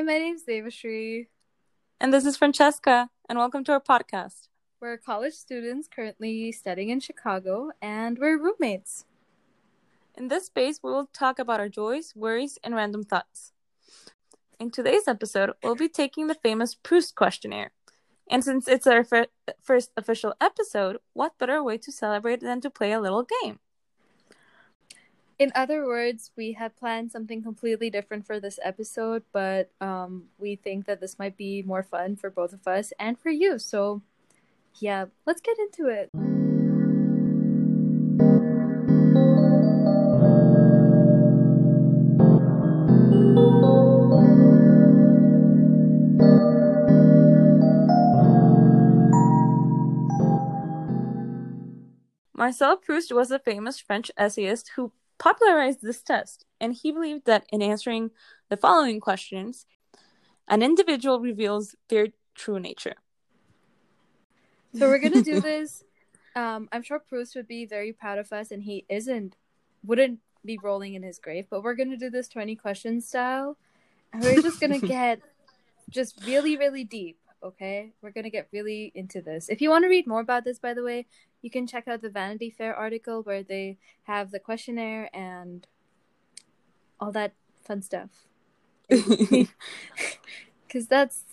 Hi, my name name's Devashree. And this is Francesca, and welcome to our podcast. We're college students currently studying in Chicago, and we're roommates. In this space, we will talk about our joys, worries, and random thoughts. In today's episode, we'll be taking the famous Proust questionnaire. And since it's our fir- first official episode, what better way to celebrate than to play a little game? In other words, we had planned something completely different for this episode, but um, we think that this might be more fun for both of us and for you. So, yeah, let's get into it. Marcel Proust was a famous French essayist who popularized this test, and he believed that in answering the following questions, an individual reveals their true nature. So we're gonna do this. Um, I'm sure Proust would be very proud of us, and he isn't, wouldn't be rolling in his grave. But we're gonna do this 20 question style, and we're just gonna get just really, really deep. Okay, we're gonna get really into this. If you want to read more about this, by the way, you can check out the Vanity Fair article where they have the questionnaire and all that fun stuff. Because that's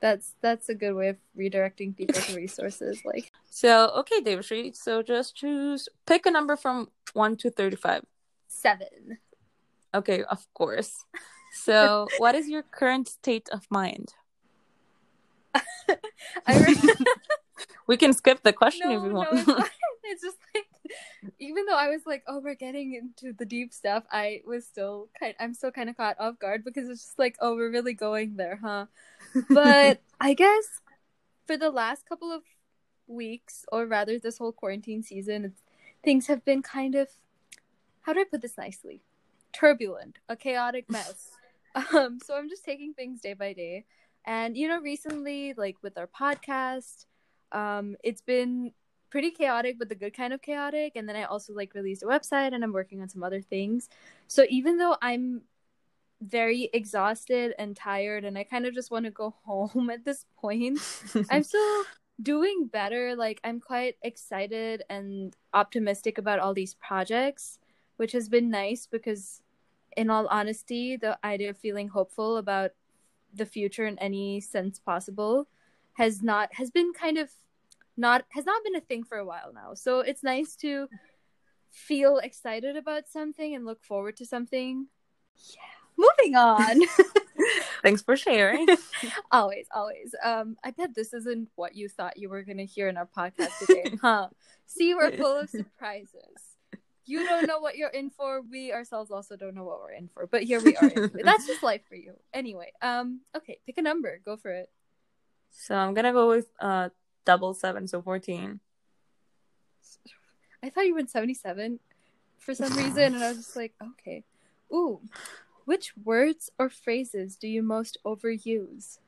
that's that's a good way of redirecting people to resources. Like so, okay, David So just choose pick a number from one to thirty-five. Seven. Okay, of course. So, what is your current state of mind? Re- we can skip the question no, if you want. No, it's, it's just like even though I was like, oh, we're getting into the deep stuff, I was still kind I'm still kind of caught off guard because it's just like, oh, we're really going there, huh? But I guess for the last couple of weeks, or rather this whole quarantine season, things have been kind of how do I put this nicely? Turbulent, a chaotic mess. um, so I'm just taking things day by day. And you know, recently, like with our podcast, um, it's been pretty chaotic, but the good kind of chaotic. And then I also like released a website and I'm working on some other things. So even though I'm very exhausted and tired and I kind of just want to go home at this point, I'm still doing better. Like I'm quite excited and optimistic about all these projects, which has been nice because in all honesty, the idea of feeling hopeful about the future in any sense possible has not has been kind of not has not been a thing for a while now. So it's nice to feel excited about something and look forward to something. Yeah. Moving on. Thanks for sharing. always, always. Um, I bet this isn't what you thought you were gonna hear in our podcast today, huh? See, we're full of surprises. You don't know what you're in for. We ourselves also don't know what we're in for. But here we are. That's just life for you. Anyway, um, okay, pick a number. Go for it. So I'm gonna go with uh double seven, so fourteen. I thought you went seventy-seven for some reason, and I was just like, okay. Ooh, which words or phrases do you most overuse?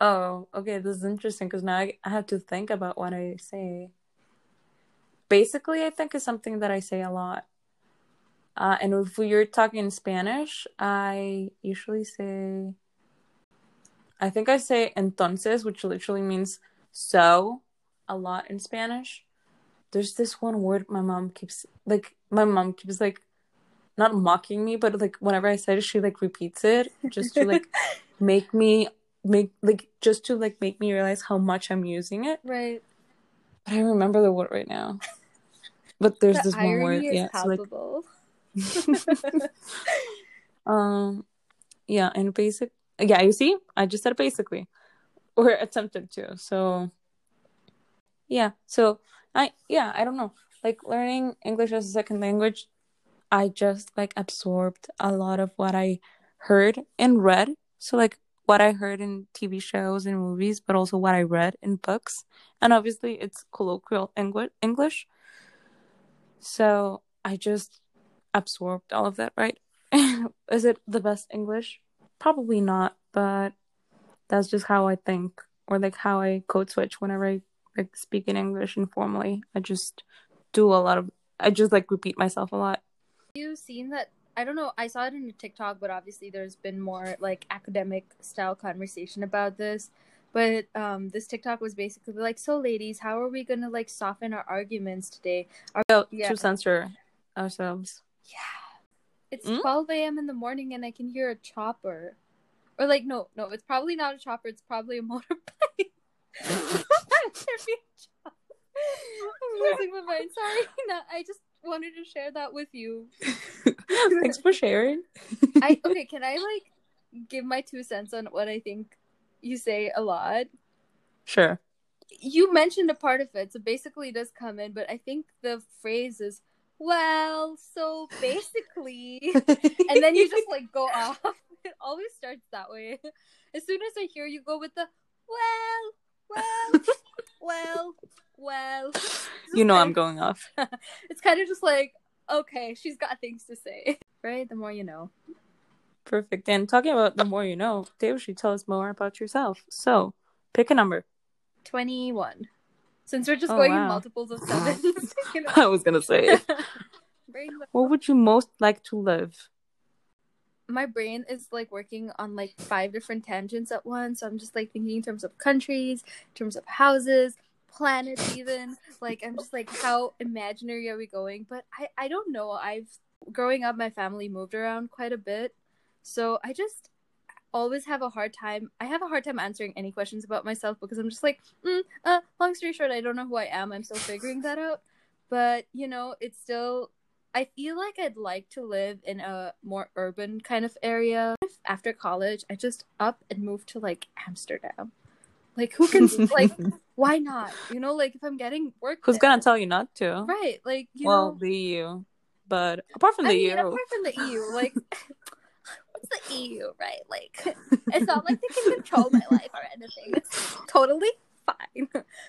Oh, okay. This is interesting because now I, I have to think about what I say. Basically, I think is something that I say a lot. Uh, and if you're talking in Spanish, I usually say, I think I say entonces, which literally means so a lot in Spanish. There's this one word my mom keeps like my mom keeps like not mocking me, but like whenever I say it, she like repeats it just to like make me make like just to like make me realize how much I'm using it. Right. But I remember the word right now. But there's the this one word, yeah. So, like... um, yeah, and basic, yeah. You see, I just said basically or attempted to. So yeah, so I yeah, I don't know. Like learning English as a second language, I just like absorbed a lot of what I heard and read. So like what I heard in TV shows and movies, but also what I read in books. And obviously it's colloquial English. So I just absorbed all of that, right? Is it the best English? Probably not, but that's just how I think or like how I code switch whenever I like speak in English informally. I just do a lot of I just like repeat myself a lot. You seen that I don't know. I saw it in TikTok, but obviously there's been more like academic style conversation about this. But um, this TikTok was basically like, "So, ladies, how are we gonna like soften our arguments today? Are- oh, yeah. to censor ourselves." Yeah, it's mm? 12 a.m. in the morning, and I can hear a chopper. Or like, no, no, it's probably not a chopper. It's probably a motorbike. I'm losing my mind. Sorry, no, I just wanted to share that with you. Thanks for sharing. I okay. Can I like give my two cents on what I think you say a lot? Sure. You mentioned a part of it, so basically it does come in, but I think the phrase is well, so basically, and then you just like go off. It always starts that way. As soon as I hear you go with the well, well, well, well. You know I'm going off. it's kind of just like, okay, she's got things to say. Right? The more you know. Perfect. And talking about the more you know, Dave should tell us more about yourself. So, pick a number. 21. Since we're just oh, going wow. in multiples of seven. I was going to say. what would you most like to live? my brain is like working on like five different tangents at once. So I'm just like thinking in terms of countries, in terms of houses, planets, even. Like I'm just like, how imaginary are we going? But I I don't know. I've growing up, my family moved around quite a bit, so I just always have a hard time. I have a hard time answering any questions about myself because I'm just like, mm, uh, long story short, I don't know who I am. I'm still figuring that out. But you know, it's still I feel like I'd like to live in a more urban kind of area. After college, I just up and move to like Amsterdam. Like who can like why not? You know, like if I'm getting work Who's there, gonna tell you not to? Right. Like you well, know, the EU. But apart from the I mean, EU apart from the EU, like the EU, right? Like it's not like they can control my life or anything. It's totally fine.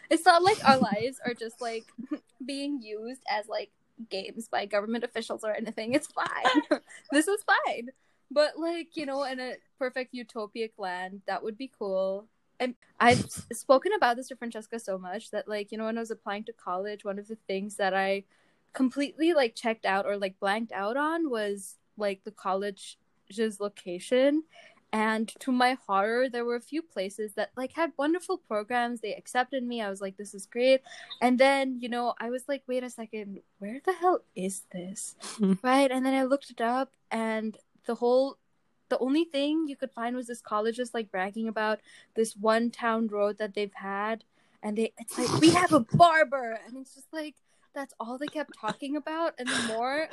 It's not like our lives are just like being used as like games by government officials or anything. It's fine. this is fine. But like, you know, in a perfect utopic land, that would be cool. And I've spoken about this to Francesca so much that like, you know, when I was applying to college, one of the things that I completely like checked out or like blanked out on was like the college's location and to my horror there were a few places that like had wonderful programs. They accepted me. I was like this is great. And then you know i was like wait a second where the hell is this? Right? And then i looked it up and the whole the only thing you could find was this college just like bragging about this one town road that they've had and they it's like we have a barber! And it's just like that's all they kept talking about. And the more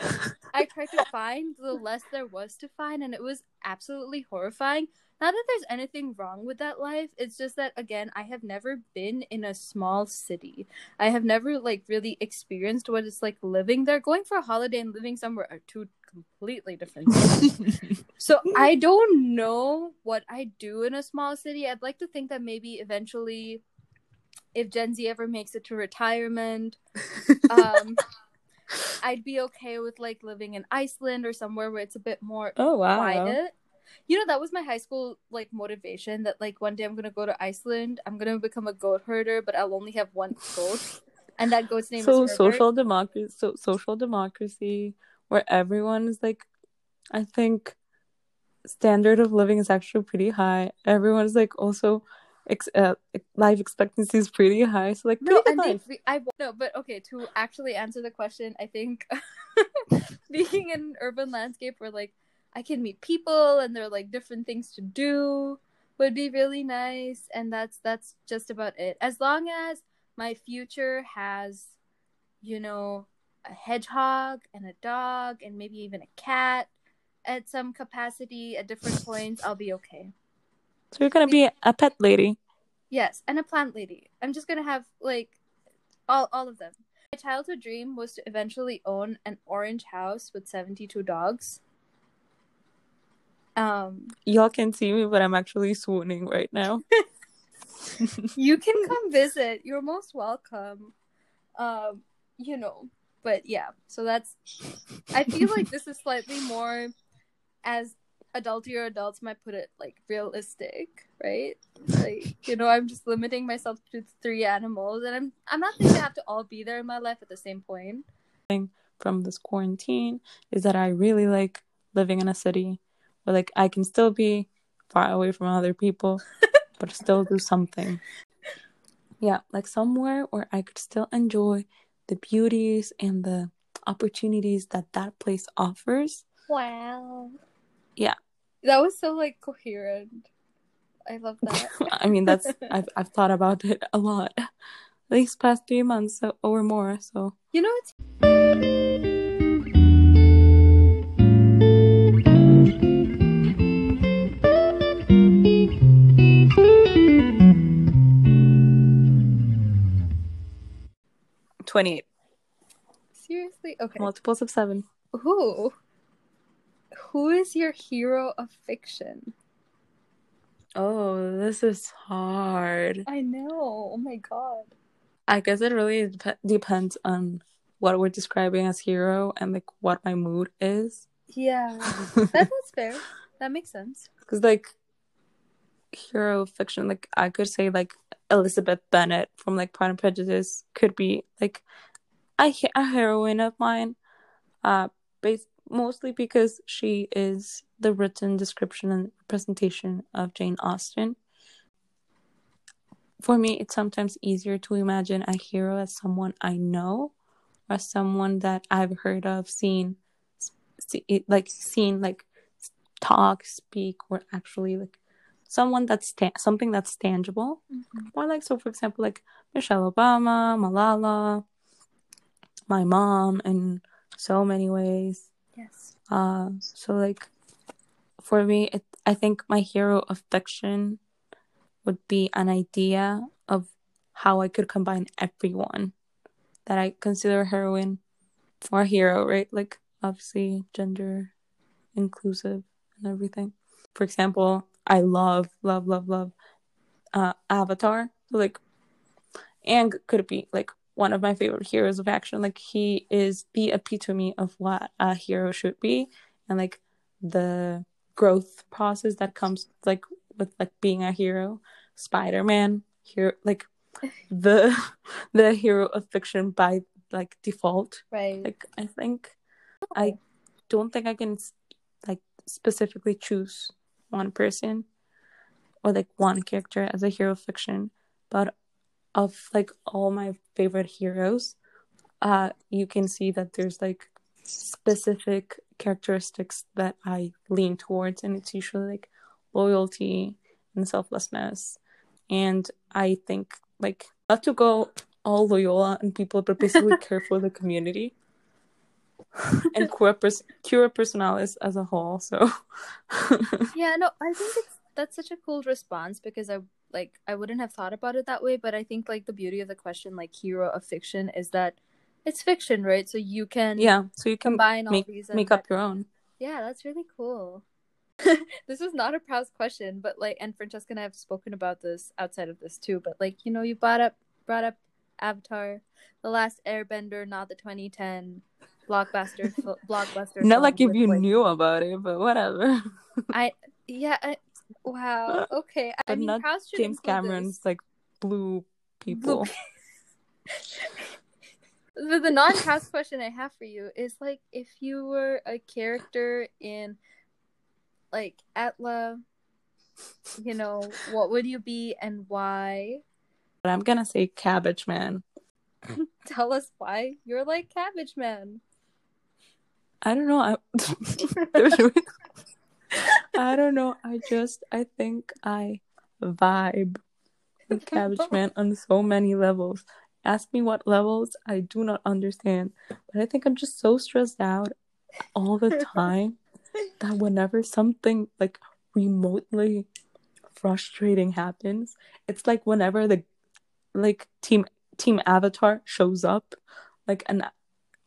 I tried to find, the less there was to find. And it was absolutely horrifying. Not that there's anything wrong with that life. It's just that, again, I have never been in a small city. I have never, like, really experienced what it's like living there. Going for a holiday and living somewhere are two completely different things. so I don't know what I do in a small city. I'd like to think that maybe eventually if Gen Z ever makes it to retirement, um, I'd be okay with like living in Iceland or somewhere where it's a bit more oh wow quiet. You know, that was my high school like motivation that like one day I'm gonna go to Iceland. I'm gonna become a goat herder, but I'll only have one goat, and that goat's name so is So social democracy, so social democracy, where everyone is like, I think, standard of living is actually pretty high. Everyone's like also ex- uh, life expectancy is pretty high. So like no, I think I no, but okay. To actually answer the question, I think being in an urban landscape where like I can meet people and there are like different things to do would be really nice. And that's that's just about it. As long as my future has, you know, a hedgehog and a dog and maybe even a cat at some capacity at different points, I'll be okay. So you're gonna be a pet lady. Yes, and a plant lady. I'm just gonna have like all all of them. My childhood dream was to eventually own an orange house with 72 dogs. Um, y'all can see me, but I'm actually swooning right now. you can come visit. You're most welcome. Um, you know, but yeah. So that's. I feel like this is slightly more as adultier adults might put it like realistic, right? Like you know, I'm just limiting myself to three animals, and I'm I'm not saying they have to all be there in my life at the same point. From this quarantine is that I really like living in a city where like I can still be far away from other people, but still do something. Yeah, like somewhere where I could still enjoy the beauties and the opportunities that that place offers. Wow. Yeah. That was so like coherent. I love that. I mean, that's I've I've thought about it a lot these past three months or more. So you know, it's. Twenty-eight. Seriously? Okay. Multiples of seven. Who? Who is your hero of fiction? Oh, this is hard. I know. Oh my god. I guess it really dep- depends on what we're describing as hero and like what my mood is. Yeah, that, that's fair. That makes sense. Because like hero fiction, like I could say like Elizabeth Bennet from like Pride and Prejudice could be like a, a heroine of mine. Uh, based mostly because she is the written description and representation of Jane Austen. For me, it's sometimes easier to imagine a hero as someone I know or someone that I've heard of, seen, see, like seen, like talk, speak, or actually like someone that's ta- something that's tangible. Mm-hmm. Or like so, for example, like Michelle Obama, Malala, my mom, in so many ways. Yes. Uh, so like for me, it, I think my hero of fiction would be an idea of how I could combine everyone that I consider a heroine or a hero, right? Like obviously gender inclusive and everything. For example, I love, love, love, love uh Avatar. Like and could it be like one of my favorite heroes of action. Like he is the epitome of what a hero should be, and like the growth process that comes like with like being a hero. Spider Man, here like the the hero of fiction by like default. Right. Like I think I don't think I can like specifically choose one person or like one character as a hero of fiction, but of like all my favorite heroes, uh, you can see that there's like specific characteristics that I lean towards, and it's usually like loyalty and selflessness. And I think like not to go all Loyola and people, but basically care for the community and queer, pers- queer personalis as a whole. So yeah, no, I think it's that's such a cool response because I like I wouldn't have thought about it that way, but I think like the beauty of the question, like hero of fiction, is that it's fiction, right? So you can yeah, so you can combine make, all these make up your own. Yeah, that's really cool. this is not a Proust question, but like, and Francesca and I have spoken about this outside of this too. But like, you know, you brought up brought up Avatar, the last Airbender, not the 2010 blockbuster blockbuster. Not like if you like, knew about it, but whatever. I yeah, I, Wow. Okay. but mean, not James Cameron's this. like blue people. Blue... the, the non-cast question I have for you is like if you were a character in like Atla, you know, what would you be and why? But I'm gonna say Cabbage Man. Tell us why you're like Cabbage Man. I don't know. I... I don't know. I just I think I vibe with Cabbage Man on so many levels. Ask me what levels, I do not understand. But I think I'm just so stressed out all the time that whenever something like remotely frustrating happens, it's like whenever the like team team avatar shows up, like an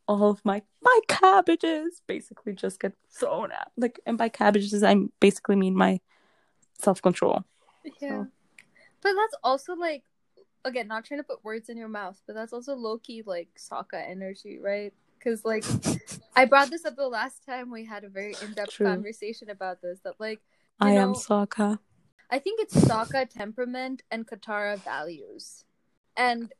all of my my cabbages basically just get thrown out. Like, and by cabbages, I basically mean my self control. Yeah, so. but that's also like, again, not trying to put words in your mouth, but that's also low key like Sokka energy, right? Because like, I brought this up the last time we had a very in depth conversation about this. That like, I know, am Sokka. I think it's Sokka temperament and Katara values, and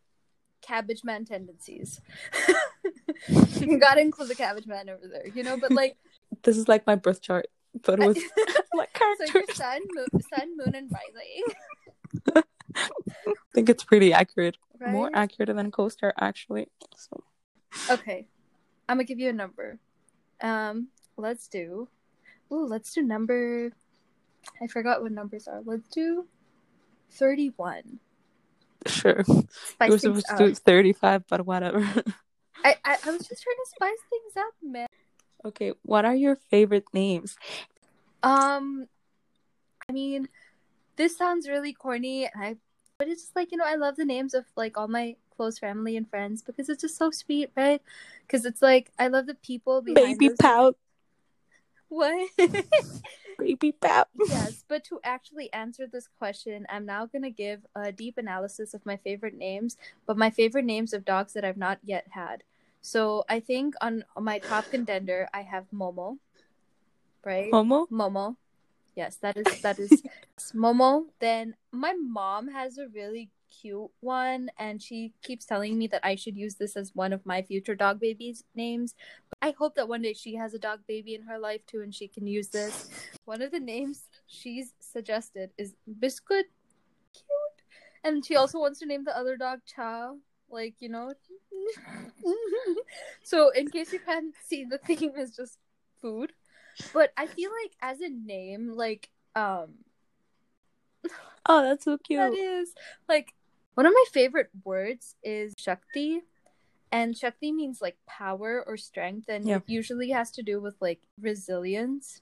Cabbage Man tendencies. you gotta include the Cabbage Man over there, you know. But like, this is like my birth chart, but with my characters. So your sun, moon, sun, moon, and rising. I think it's pretty accurate. Right? More accurate than co-star, actually. So. Okay, I'm gonna give you a number. Um, let's do. Ooh, let's do number. I forgot what numbers are. Let's do thirty-one. Sure. Spice you were supposed to do thirty-five, but whatever. I, I I was just trying to spice things up, man. Okay, what are your favorite names? Um, I mean, this sounds really corny, and I, but it's just like you know, I love the names of like all my close family and friends because it's just so sweet, right? Because it's like I love the people baby pout. What? baby pout. yes, but to actually answer this question, I'm now gonna give a deep analysis of my favorite names, but my favorite names of dogs that I've not yet had. So I think on, my top contender, I have Momo. Right? Momo. Momo. Yes, that is that is Momo. Then my mom has a really cute one, and she keeps telling me that I should use this as one of my future dog babies' names. But I hope that one day she has a dog baby in her life too, and she can use this. One of the names she's suggested is Biscuit. Cute. And she also wants to name the other dog Chow. Like, you know. so, in case you can't see, the theme is just food. But I feel like as a name, like, um, Oh, that's so cute. That is like one of my favorite words is Shakti. And Shakti means like power or strength, and yeah. it usually has to do with like resilience.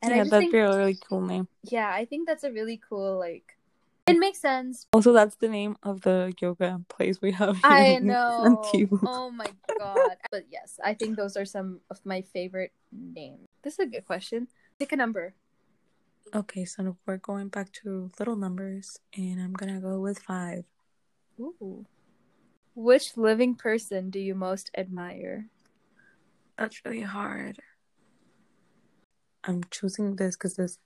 And yeah, that'd think, be a really cool name. Yeah, I think that's a really cool like. It makes sense. Also, that's the name of the yoga place we have. I know. oh my god! but yes, I think those are some of my favorite names. This is a good question. Pick a number. Okay, so we're going back to little numbers, and I'm gonna go with five. Ooh. Which living person do you most admire? That's really hard. I'm choosing this because this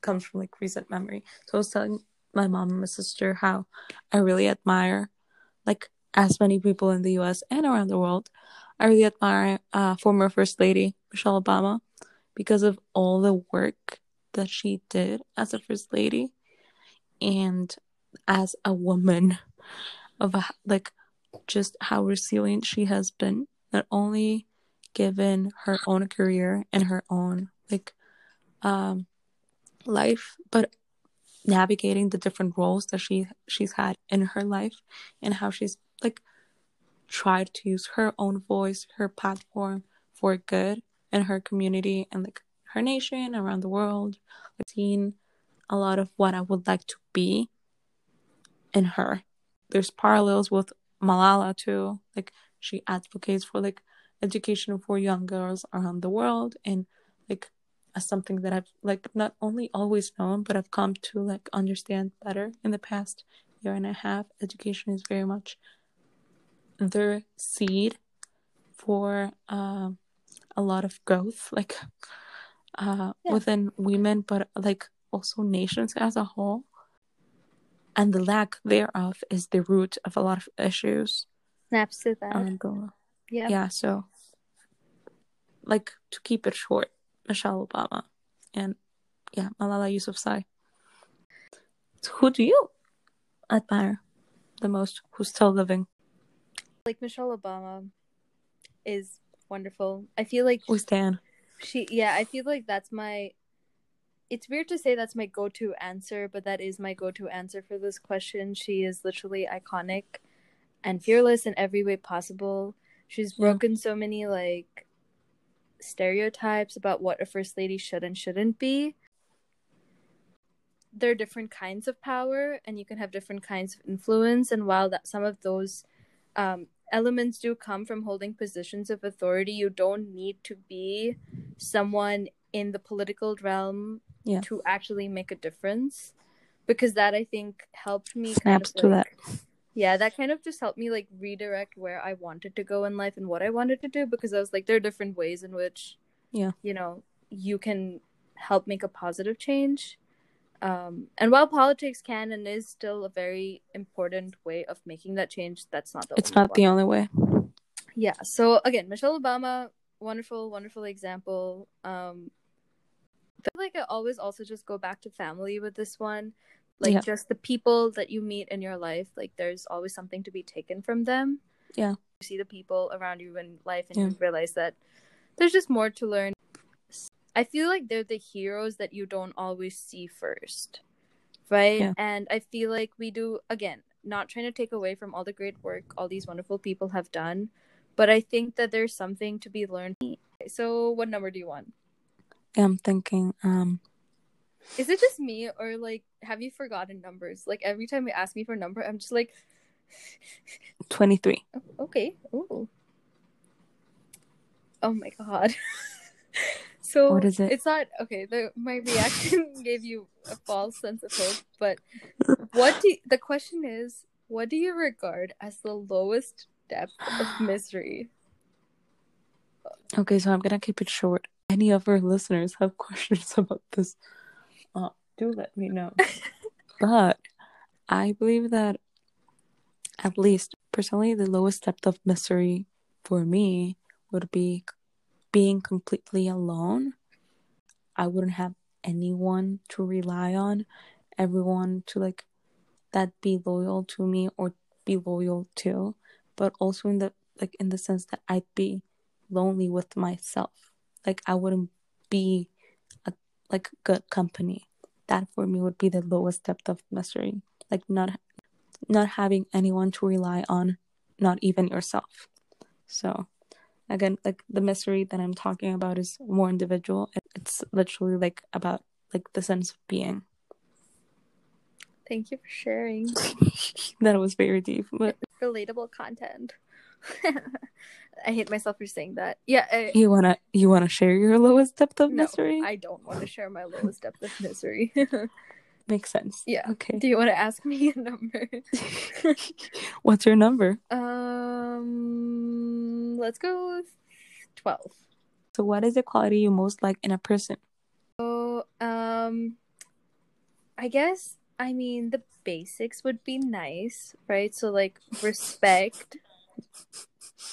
comes from like recent memory. So I was telling my mom and my sister how I really admire, like as many people in the U.S. and around the world, I really admire uh, former First Lady Michelle Obama because of all the work that she did as a First Lady and as a woman of a, like just how resilient she has been not only given her own career and her own like um life but navigating the different roles that she she's had in her life and how she's like tried to use her own voice her platform for good in her community and like her nation around the world i've seen a lot of what i would like to be in her there's parallels with Malala too. Like she advocates for like education for young girls around the world and like as something that I've like not only always known but I've come to like understand better in the past year and a half. Education is very much the seed for uh, a lot of growth, like uh, yeah. within women, but like also nations as a whole and the lack thereof is the root of a lot of issues. Snaps to that. Uh, yeah. Yeah. So, like to keep it short, Michelle Obama, and yeah, Malala Yousafzai. Who do you admire the most? Who's still living? Like Michelle Obama is wonderful. I feel like we stand. She yeah, I feel like that's my it's weird to say that's my go-to answer, but that is my go-to answer for this question. She is literally iconic and fearless in every way possible. She's broken yeah. so many like stereotypes about what a first lady should and shouldn't be. There are different kinds of power, and you can have different kinds of influence. And while that some of those um, elements do come from holding positions of authority, you don't need to be someone in the political realm yeah. to actually make a difference because that I think helped me snaps kind of, like, to that. Yeah, that kind of just helped me like redirect where I wanted to go in life and what I wanted to do because I was like there are different ways in which yeah, you know, you can help make a positive change. Um, and while politics can and is still a very important way of making that change, that's not the it's not the only way. Yeah. So again, Michelle Obama wonderful, wonderful example. Um, I feel like I always also just go back to family with this one. Like yeah. just the people that you meet in your life, like there's always something to be taken from them. Yeah. You see the people around you in life and yeah. you realize that there's just more to learn. I feel like they're the heroes that you don't always see first. Right? Yeah. And I feel like we do again, not trying to take away from all the great work all these wonderful people have done, but I think that there's something to be learned. So, what number do you want? I'm thinking um Is it just me or like have you forgotten numbers? Like every time you ask me for a number, I'm just like 23. Oh, okay. Ooh. Oh my god. so what is it? It's not okay. The my reaction gave you a false sense of hope, but what do you, the question is? What do you regard as the lowest depth of misery? Okay, so I'm gonna keep it short. Any of our listeners have questions about this? Uh, do let me know. but I believe that at least personally, the lowest depth of misery for me would be being completely alone. I wouldn't have anyone to rely on, everyone to like that be loyal to me or be loyal to, but also in the like in the sense that I'd be lonely with myself. Like I wouldn't be a like good company. That for me would be the lowest depth of misery. Like not not having anyone to rely on, not even yourself. So, again, like the misery that I'm talking about is more individual. It's literally like about like the sense of being. Thank you for sharing. that was very deep, but relatable content. I hate myself for saying that. Yeah. I... you wanna you wanna share your lowest depth of no, misery? I don't want to share my lowest depth of misery. Makes sense. Yeah. Okay. Do you want to ask me a number? What's your number? Um, let's go with twelve. So, what is the quality you most like in a person? So, um, I guess I mean the basics would be nice, right? So, like respect,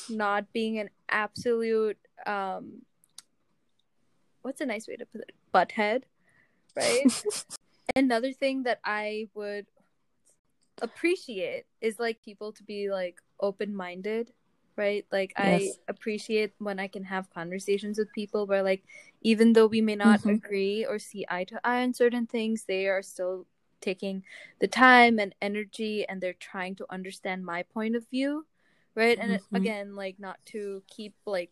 not being an absolute um, what's a nice way to put it? Butthead, right? another thing that I would appreciate is like people to be like open minded, right? Like yes. I appreciate when I can have conversations with people where like even though we may not mm-hmm. agree or see eye to eye on certain things, they are still taking the time and energy and they're trying to understand my point of view right and mm-hmm. again like not to keep like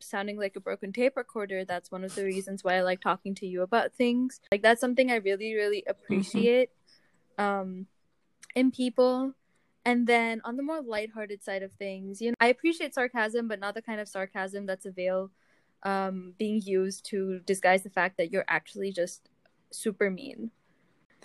sounding like a broken tape recorder that's one of the reasons why i like talking to you about things like that's something i really really mm-hmm. appreciate mm-hmm. um in people and then on the more lighthearted side of things you know i appreciate sarcasm but not the kind of sarcasm that's a veil um being used to disguise the fact that you're actually just super mean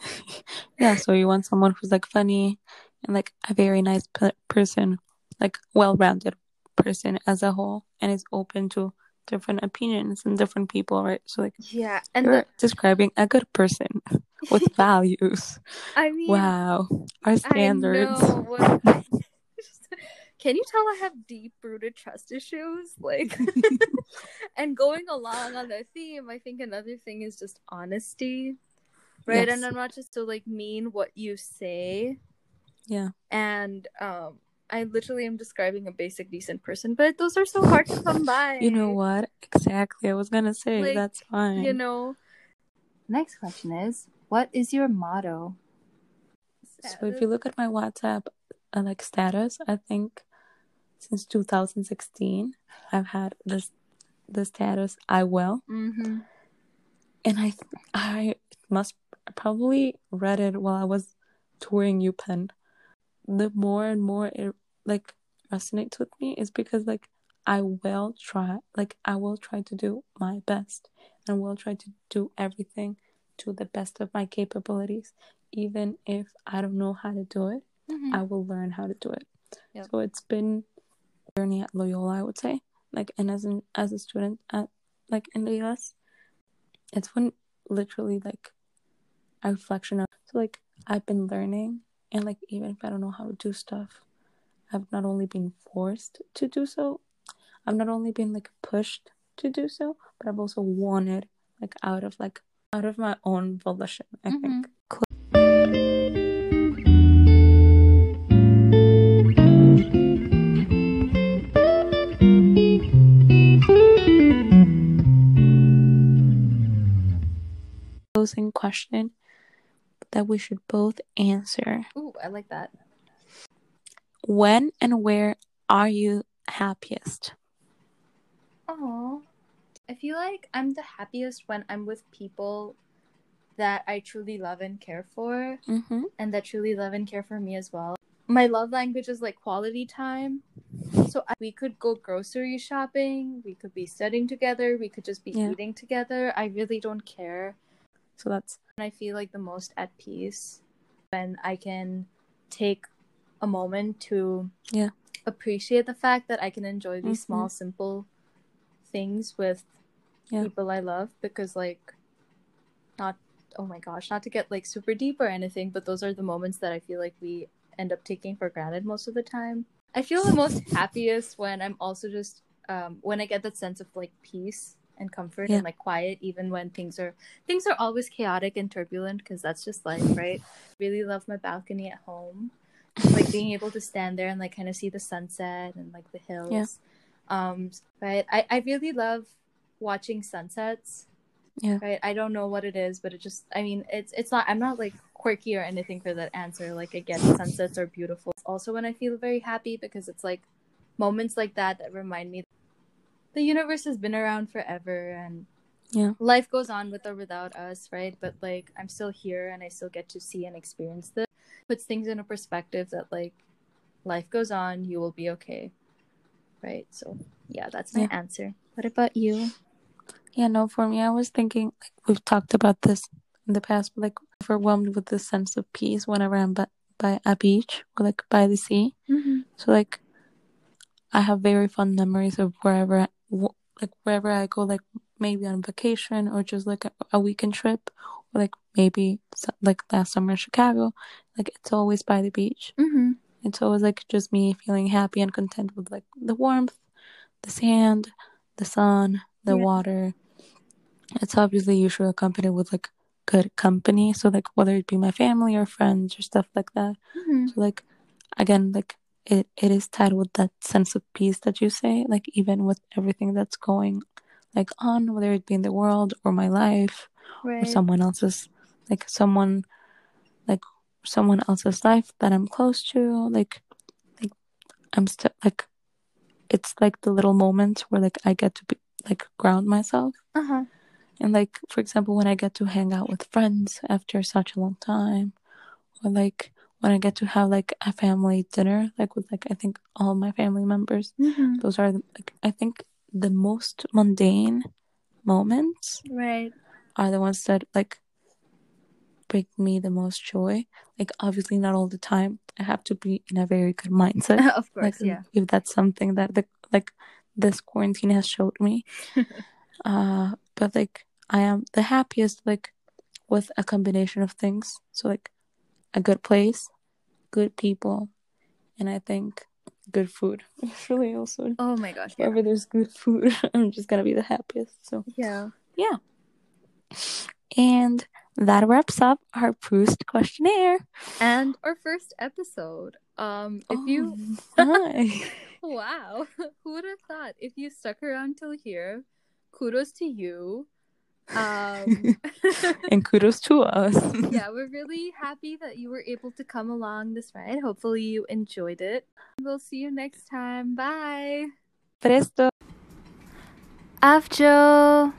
yeah so you want someone who's like funny and like a very nice p- person like well-rounded person as a whole and is open to different opinions and different people, right? So like yeah, and you're the... describing a good person with values. I mean, wow, our standards. Can you tell I have deep rooted trust issues? Like, and going along on the theme, I think another thing is just honesty, right? Yes. And I'm not just to like mean what you say. Yeah. And um, I literally am describing a basic decent person, but those are so hard to come by. You know what? Exactly. I was gonna say like, that's fine. You know. Next question is, what is your motto? Status? So if you look at my WhatsApp uh, like status, I think since 2016 I've had this the status I will, mm-hmm. and I I must probably read it while I was touring UPenn. The more and more it like resonates with me is because like I will try like I will try to do my best and will try to do everything to the best of my capabilities even if I don't know how to do it mm-hmm. I will learn how to do it yep. so it's been a journey at Loyola I would say like and as an as a student at like in the US it's been literally like a reflection of so like I've been learning and like even if I don't know how to do stuff I've not only been forced to do so, I've not only been like pushed to do so, but I've also wanted like out of like out of my own volition. I mm-hmm. think. Closing question that we should both answer. Ooh, I like that. When and where are you happiest? Oh, I feel like I'm the happiest when I'm with people that I truly love and care for, mm-hmm. and that truly love and care for me as well. My love language is like quality time. So I, we could go grocery shopping, we could be studying together, we could just be yeah. eating together. I really don't care. So that's when I feel like the most at peace when I can take a moment to yeah appreciate the fact that I can enjoy these mm-hmm. small simple things with yeah. people I love because like not oh my gosh, not to get like super deep or anything, but those are the moments that I feel like we end up taking for granted most of the time. I feel the most happiest when I'm also just um when I get that sense of like peace and comfort yeah. and like quiet even when things are things are always chaotic and turbulent because that's just life right? Really love my balcony at home. Like being able to stand there and like kind of see the sunset and like the hills. Yeah. um right I, I really love watching sunsets. Yeah. Right? I don't know what it is but it just i mean it's it's not i'm not like quirky or anything for that answer. Like again sunsets are beautiful. Also when i feel very happy because it's like moments like that that remind me the universe has been around forever and yeah. life goes on with or without us right? But like i'm still here and i still get to see and experience this. Puts things in a perspective that like life goes on you will be okay right? So yeah that's my yeah. answer. What about you? Yeah no for me i was thinking like we've talked about this in the past but like overwhelmed with this sense of peace whenever i'm by, by a beach or like by the sea. Mm-hmm. so like i have very fond memories of wherever like wherever I go, like maybe on vacation or just like a, a weekend trip, or like maybe like last summer in Chicago, like it's always by the beach. Mm-hmm. It's always like just me feeling happy and content with like the warmth, the sand, the sun, the yeah. water. It's obviously usually accompanied with like good company. So like whether it be my family or friends or stuff like that. Mm-hmm. So like again, like it, it is tied with that sense of peace that you say like even with everything that's going like on whether it be in the world or my life right. or someone else's like someone like someone else's life that i'm close to like like i'm still like it's like the little moments where like i get to be like ground myself uh-huh. and like for example when i get to hang out with friends after such a long time or like when I get to have like a family dinner, like with like I think all my family members. Mm-hmm. Those are like I think the most mundane moments. Right. Are the ones that like bring me the most joy. Like obviously not all the time. I have to be in a very good mindset. of course, like, yeah. If that's something that the like this quarantine has showed me. uh but like I am the happiest like with a combination of things. So like a good place, good people, and I think good food. Really also. Oh my gosh! Wherever yeah. there's good food, I'm just gonna be the happiest. So yeah, yeah. And that wraps up our Proust questionnaire and our first episode. Um, if oh, you, wow, who would have thought? If you stuck around till here, kudos to you. Um, and kudos to us. yeah, we're really happy that you were able to come along this ride. Hopefully, you enjoyed it. We'll see you next time. Bye. Presto. Afjo.